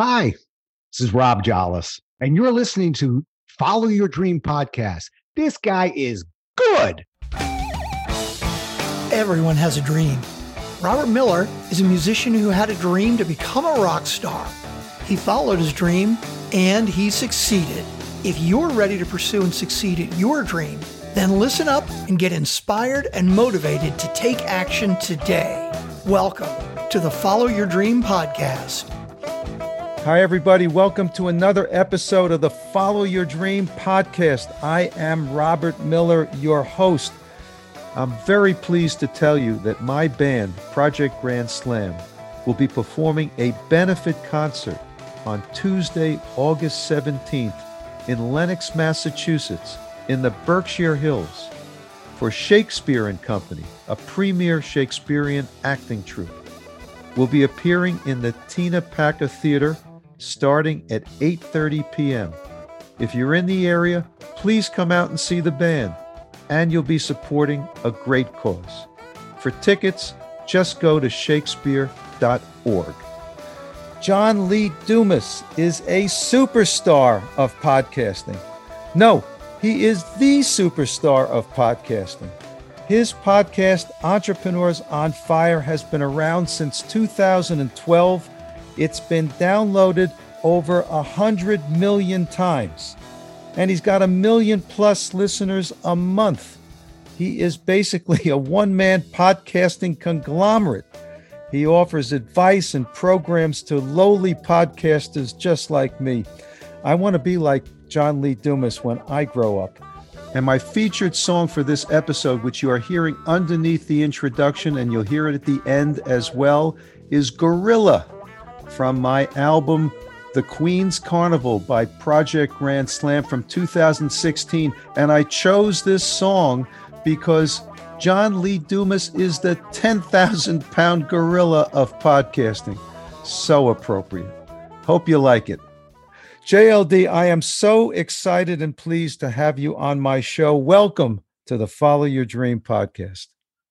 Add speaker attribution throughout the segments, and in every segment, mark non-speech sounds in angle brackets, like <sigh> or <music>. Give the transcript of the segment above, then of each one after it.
Speaker 1: Hi, this is Rob Jolles, and you're listening to Follow Your Dream podcast. This guy is good.
Speaker 2: Everyone has a dream. Robert Miller is a musician who had a dream to become a rock star. He followed his dream and he succeeded. If you're ready to pursue and succeed at your dream, then listen up and get inspired and motivated to take action today. Welcome to the Follow Your Dream podcast.
Speaker 3: Hi, everybody. Welcome to another episode of the Follow Your Dream podcast. I am Robert Miller, your host. I'm very pleased to tell you that my band, Project Grand Slam, will be performing a benefit concert on Tuesday, August 17th in Lenox, Massachusetts, in the Berkshire Hills for Shakespeare and Company, a premier Shakespearean acting troupe. We'll be appearing in the Tina Packer Theater starting at 8:30 p.m. If you're in the area, please come out and see the band, and you'll be supporting a great cause. For tickets, just go to shakespeare.org. John Lee Dumas is a superstar of podcasting. No, he is the superstar of podcasting. His podcast, Entrepreneurs on Fire, has been around since 2012 it's been downloaded over a hundred million times, and he's got a million plus listeners a month. He is basically a one man podcasting conglomerate. He offers advice and programs to lowly podcasters just like me. I want to be like John Lee Dumas when I grow up. And my featured song for this episode, which you are hearing underneath the introduction and you'll hear it at the end as well, is Gorilla from my album The Queen's Carnival by Project Grand Slam from 2016. And I chose this song because John Lee Dumas is the 10,000 pound gorilla of podcasting. So appropriate. Hope you like it. JLD, I am so excited and pleased to have you on my show. Welcome to the Follow Your Dream podcast.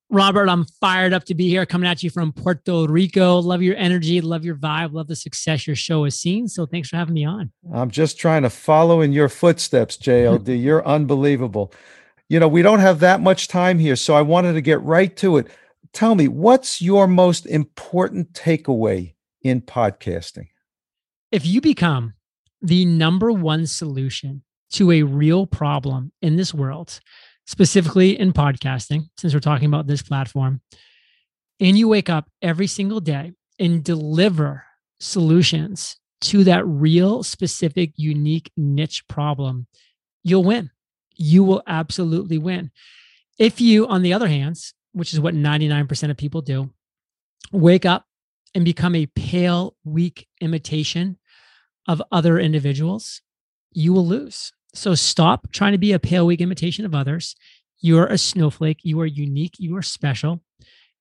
Speaker 4: Robert, I'm fired up to be here coming at you from Puerto Rico. Love your energy, love your vibe, love the success your show has seen. So thanks for having me on.
Speaker 3: I'm just trying to follow in your footsteps, JLD. <laughs> You're unbelievable. You know, we don't have that much time here, so I wanted to get right to it. Tell me, what's your most important takeaway in podcasting?
Speaker 4: If you become the number one solution to a real problem in this world, specifically in podcasting, since we're talking about this platform, and you wake up every single day and deliver solutions to that real, specific, unique niche problem, you'll win. You will absolutely win. If you, on the other hand, which is what 99% of people do, wake up and become a pale, weak imitation of other individuals, you will lose. So stop trying to be a pale, weak imitation of others. You are a snowflake. You are unique. You are special.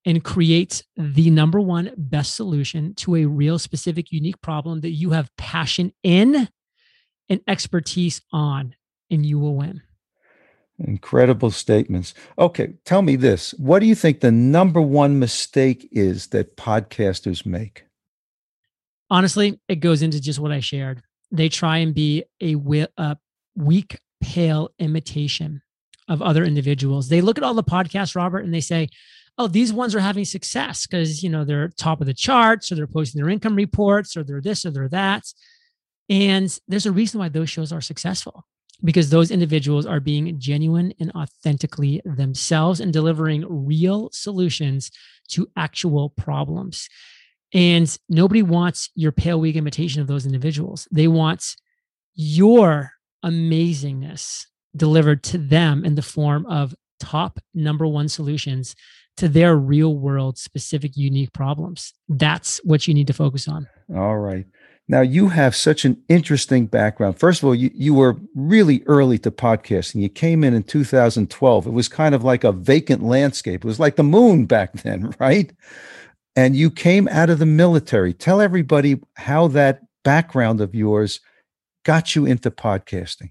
Speaker 4: And create the number one best solution to a real, specific, unique problem that you have passion in and expertise on, and you will win.
Speaker 3: Incredible statements. Okay, tell me this. What do you think the number one mistake is that podcasters make?
Speaker 4: Honestly, it goes into just what I shared. They try and be a, a weak, pale imitation of other individuals. They look at all the podcasts, Robert, and they say, oh, these ones are having success because, you know, they're top of the charts or they're posting their income reports or they're this or they're that. And there's a reason why those shows are successful because those individuals are being genuine and authentically themselves and delivering real solutions to actual problems. And nobody wants your pale, weak imitation of those individuals. They want your amazingness delivered to them in the form of top number one solutions to their real world specific unique problems. That's what you need to focus on.
Speaker 3: All right. Now you have such an interesting background. First of all, you, you were really early to podcasting. You came in in 2012. It was kind of like a vacant landscape. It was like the moon back <laughs> then, right? And you came out of the military. Tell everybody how that background of yours got you into podcasting.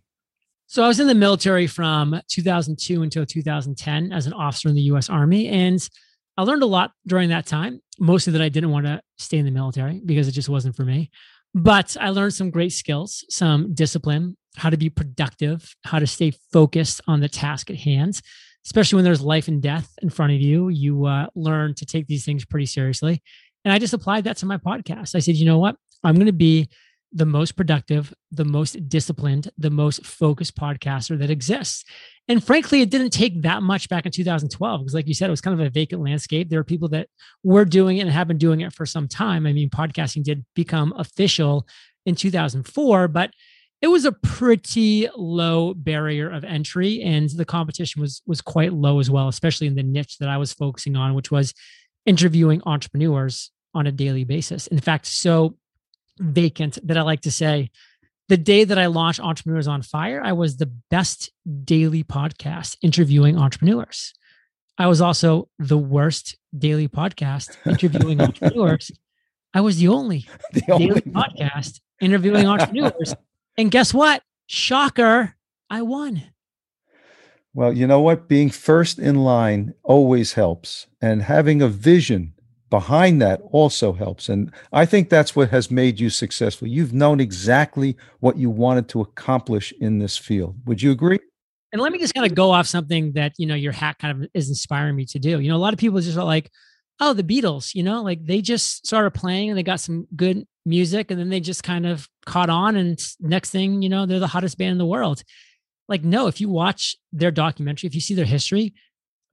Speaker 4: So I was in the military from 2002 until 2010 as an officer in the US Army. And I learned a lot during that time, mostly that I didn't want to stay in the military because it just wasn't for me. But I learned some great skills, some discipline, how to be productive, how to stay focused on the task at hand, especially when there's life and death in front of you. You uh, learn to take these things pretty seriously. And I just applied that to my podcast. I said, you know what? I'm going to be the most productive, the most disciplined, the most focused podcaster that exists. And frankly, it didn't take that much back in 2012 because, like you said, it was kind of a vacant landscape. There are people that were doing it and have been doing it for some time. I mean, podcasting did become official in 2004, but it was a pretty low barrier of entry and the competition was was quite low as well especially in the niche that i was focusing on which was interviewing entrepreneurs on a daily basis in fact so vacant that I like to say. The day that I launched Entrepreneurs on Fire, I was the best daily podcast interviewing entrepreneurs. I was also the worst daily podcast <laughs> interviewing entrepreneurs. I was the only, <laughs> the daily only podcast interviewing entrepreneurs. And guess what? Shocker, I won.
Speaker 3: Well, you know what? Being first in line always helps. And having a vision behind that also helps. And I think that's what has made you successful. You've known exactly what you wanted to accomplish in this field. Would you agree?
Speaker 4: And let me just kind of go off something that, you know, your hat kind of is inspiring me to do. You know, a lot of people just are like, oh, the Beatles, you know, like they just started playing and they got some good music and then they just kind of caught on. And next thing, you know, they're the hottest band in the world. Like, no, if you watch their documentary, if you see their history,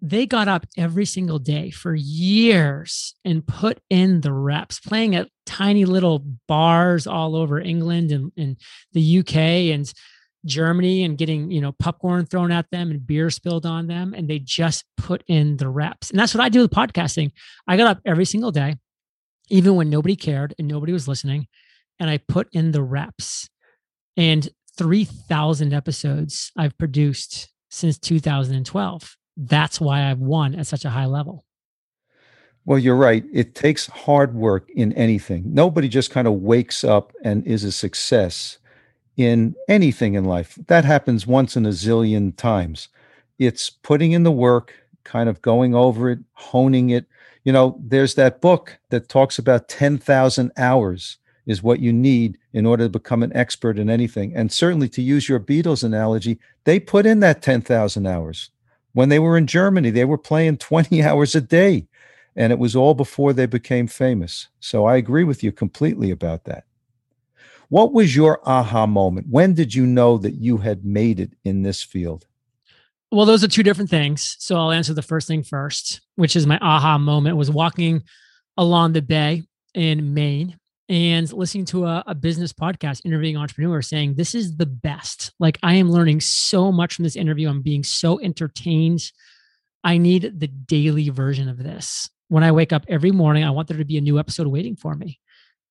Speaker 4: they got up every single day for years and put in the reps, playing at tiny little bars all over England and, and the UK and Germany and getting, you know, popcorn thrown at them and beer spilled on them. And they just put in the reps. And that's what I do with podcasting. I got up every single day, even when nobody cared and nobody was listening. And I put in the reps. And 3,000 episodes I've produced since 2012 that's why I've won at such a high level.
Speaker 3: Well, you're right. It takes hard work in anything. Nobody just kind of wakes up and is a success in anything in life. That happens once in a zillion times. It's putting in the work, kind of going over it, honing it. You know, there's that book that talks about 10,000 hours is what you need in order to become an expert in anything. And certainly to use your Beatles analogy, they put in that 10,000 hours. When they were in Germany, they were playing 20 <laughs> hours a day, and it was all before they became famous. So I agree with you completely about that. What was your aha moment? When did you know that you had made it in this field?
Speaker 4: Well, those are two different things. So I'll answer the first thing first, which is my aha moment was walking along the bay in Maine and listening to a, a, business podcast interviewing entrepreneurs saying this is the best. Like i am learning so much from this interview. I'm being so entertained. I need the daily version of this. When i wake up every morning i want there to be a new episode waiting for me.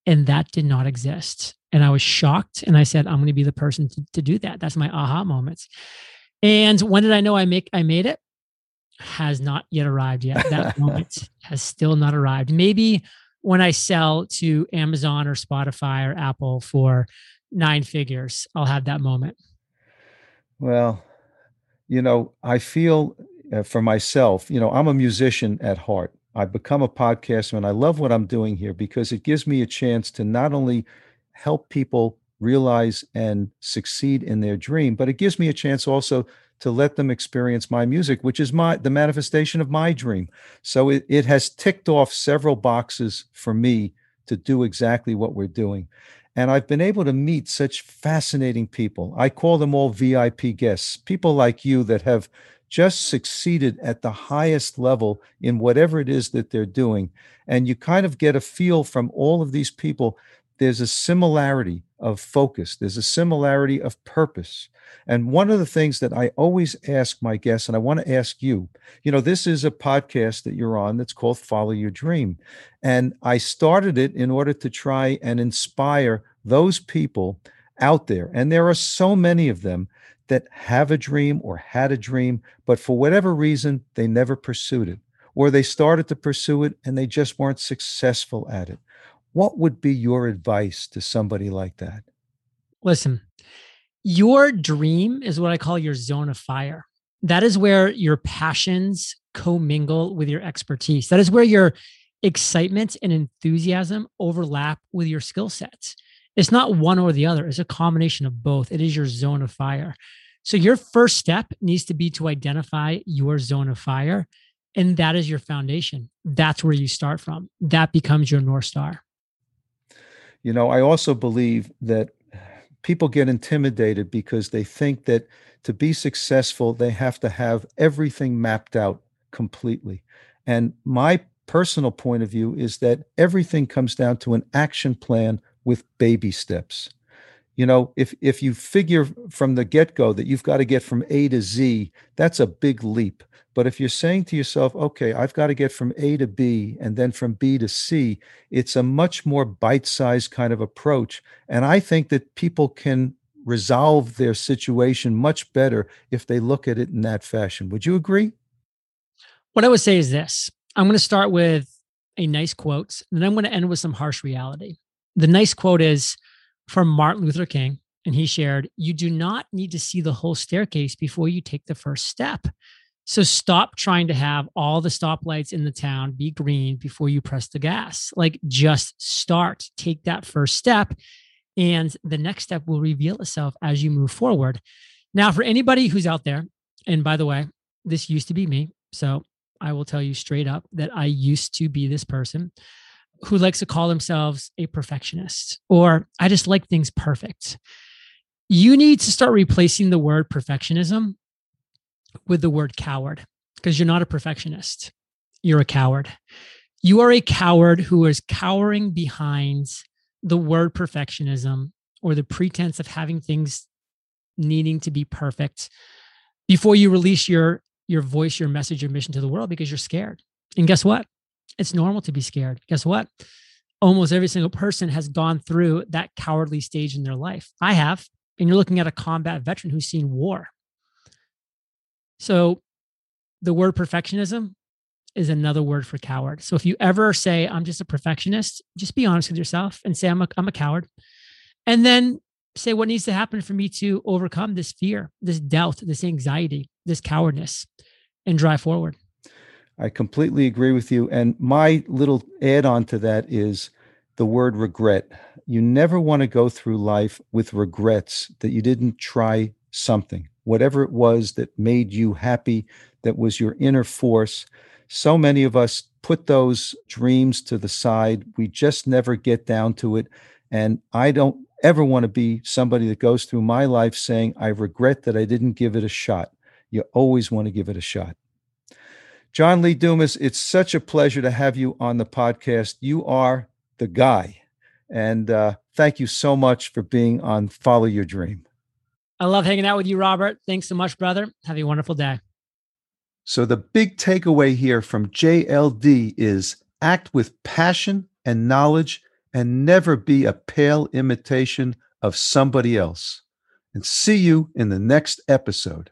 Speaker 4: And that did not exist. And i was shocked and i said i'm going to be the person to, to do that. That's my aha moments. And when did i know i make i made it? Has not yet arrived yet. That <laughs> moment has still not arrived. Maybe when I sell to Amazon or Spotify or Apple for nine figures, I'll have that moment.
Speaker 3: Well, you know, I feel uh, for myself, you know, I'm a musician at heart. I've become a podcaster and I love what I'm doing here because it gives me a chance to not only help people realize and succeed in their dream, but it gives me a chance also to let them experience my music, which is my the manifestation of my dream. So it, it has ticked off several boxes for me to do exactly what we're doing. And I've been able to meet such fascinating people. I call them all VIP guests, people like you that have just succeeded at the highest level in whatever it is that they're doing. And you kind of get a feel from all of these people. There's a similarity of focus, there's a similarity of purpose. And one of the things that I always ask my guests, and I want to ask you, you know, this is a podcast that you're on that's called Follow Your Dream. And I started it in order to try and inspire those people out there. And there are so many of them that have a dream or had a dream, but for whatever reason, they never pursued it, or they started to pursue it and they just weren't successful at it. What would be your advice to somebody like that?
Speaker 4: Listen, your dream is what I call your zone of fire. That is where your passions commingle with your expertise. That is where your excitement and enthusiasm overlap with your skill sets. It's not one or the other, it's a combination of both. It is your zone of fire. So, your first step needs to be to identify your zone of fire. And that is your foundation. That's where you start from. That becomes your North Star.
Speaker 3: You know, I also believe that people get intimidated because they think that to be successful, they have to have everything mapped out completely. And my personal point of view is that everything comes down to an action plan with baby steps. You know, if if you figure from the get-go that you've got to get from A to Z, that's a big leap. But if you're saying to yourself, okay, I've got to get from A to B and then from B to C, it's a much more bite sized kind of approach. And I think that people can resolve their situation much better if they look at it in that fashion. Would you agree?
Speaker 4: What I would say is this I'm going to start with a nice quote, and then I'm going to end with some harsh reality. The nice quote is from Martin Luther King, and he shared, You do not need to see the whole staircase before you take the first step. So stop trying to have all the stoplights in the town be green before you press the gas. Like just start, take that first step, and the next step will reveal itself as you move forward. Now, for anybody who's out there, and by the way, this used to be me. So I will tell you straight up that I used to be this person who likes to call themselves a perfectionist or I just like things perfect. You need to start replacing the word perfectionism with the word coward because you're not a perfectionist. You're a coward. You are a coward who is cowering behind the word perfectionism or the pretense of having things needing to be perfect before you release your your voice, your message, your mission to the world because you're scared. And guess what? It's normal to be scared. Guess what? Almost every single person has gone through that cowardly stage in their life. I have. And you're looking at a combat veteran who's seen war. So the word perfectionism is another word for coward. So if you ever say, I'm just a perfectionist, just be honest with yourself and say, I'm a, I'm a coward. And then say what needs to happen for me to overcome this fear, this doubt, this anxiety, this cowardness, and drive forward.
Speaker 3: I completely agree with you. And my little add on to that is the word regret. You never want to go through life with regrets that you didn't try something, whatever it was that made you happy, that was your inner force. So many of us put those dreams to the side. We just never get down to it. And I don't ever want to be somebody that goes through my life saying, I regret that I didn't give it a shot. You always want to give it a shot. John Lee Dumas, it's such a pleasure to have you on the podcast. You are the guy. And uh, thank you so much for being on Follow Your Dream.
Speaker 4: I love hanging out with you, Robert. Thanks so much, brother. Have a wonderful day.
Speaker 3: So, the big takeaway here from JLD is act with passion and knowledge and never be a pale imitation of somebody else. And see you in the next episode.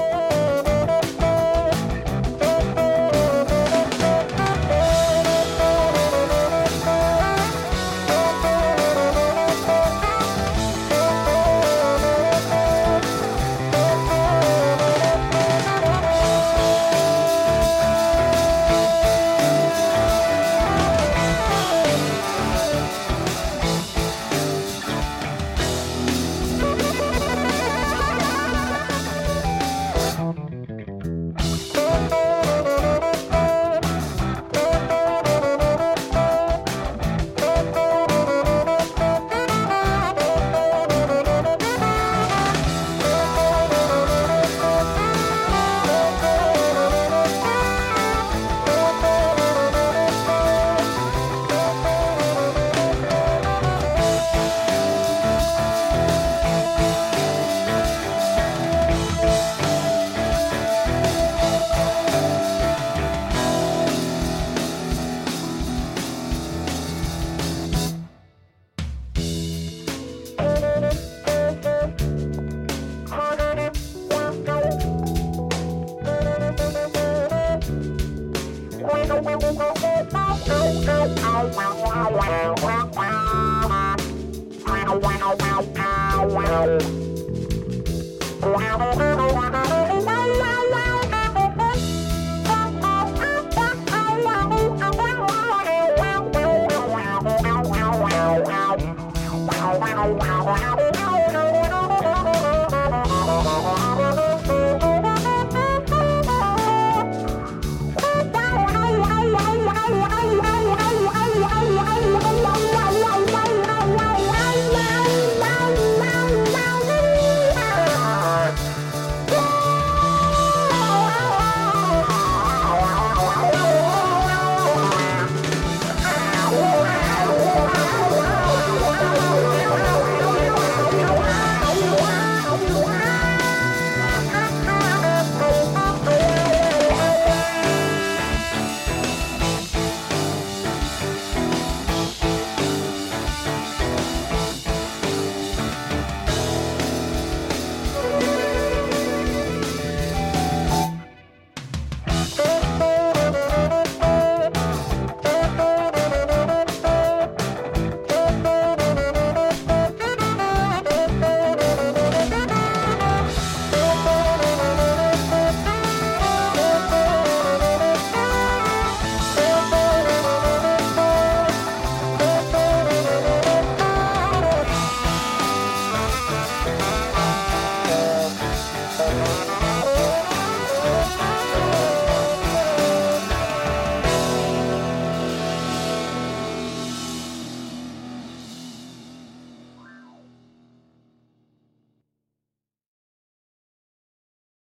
Speaker 5: Wow, wow, wow.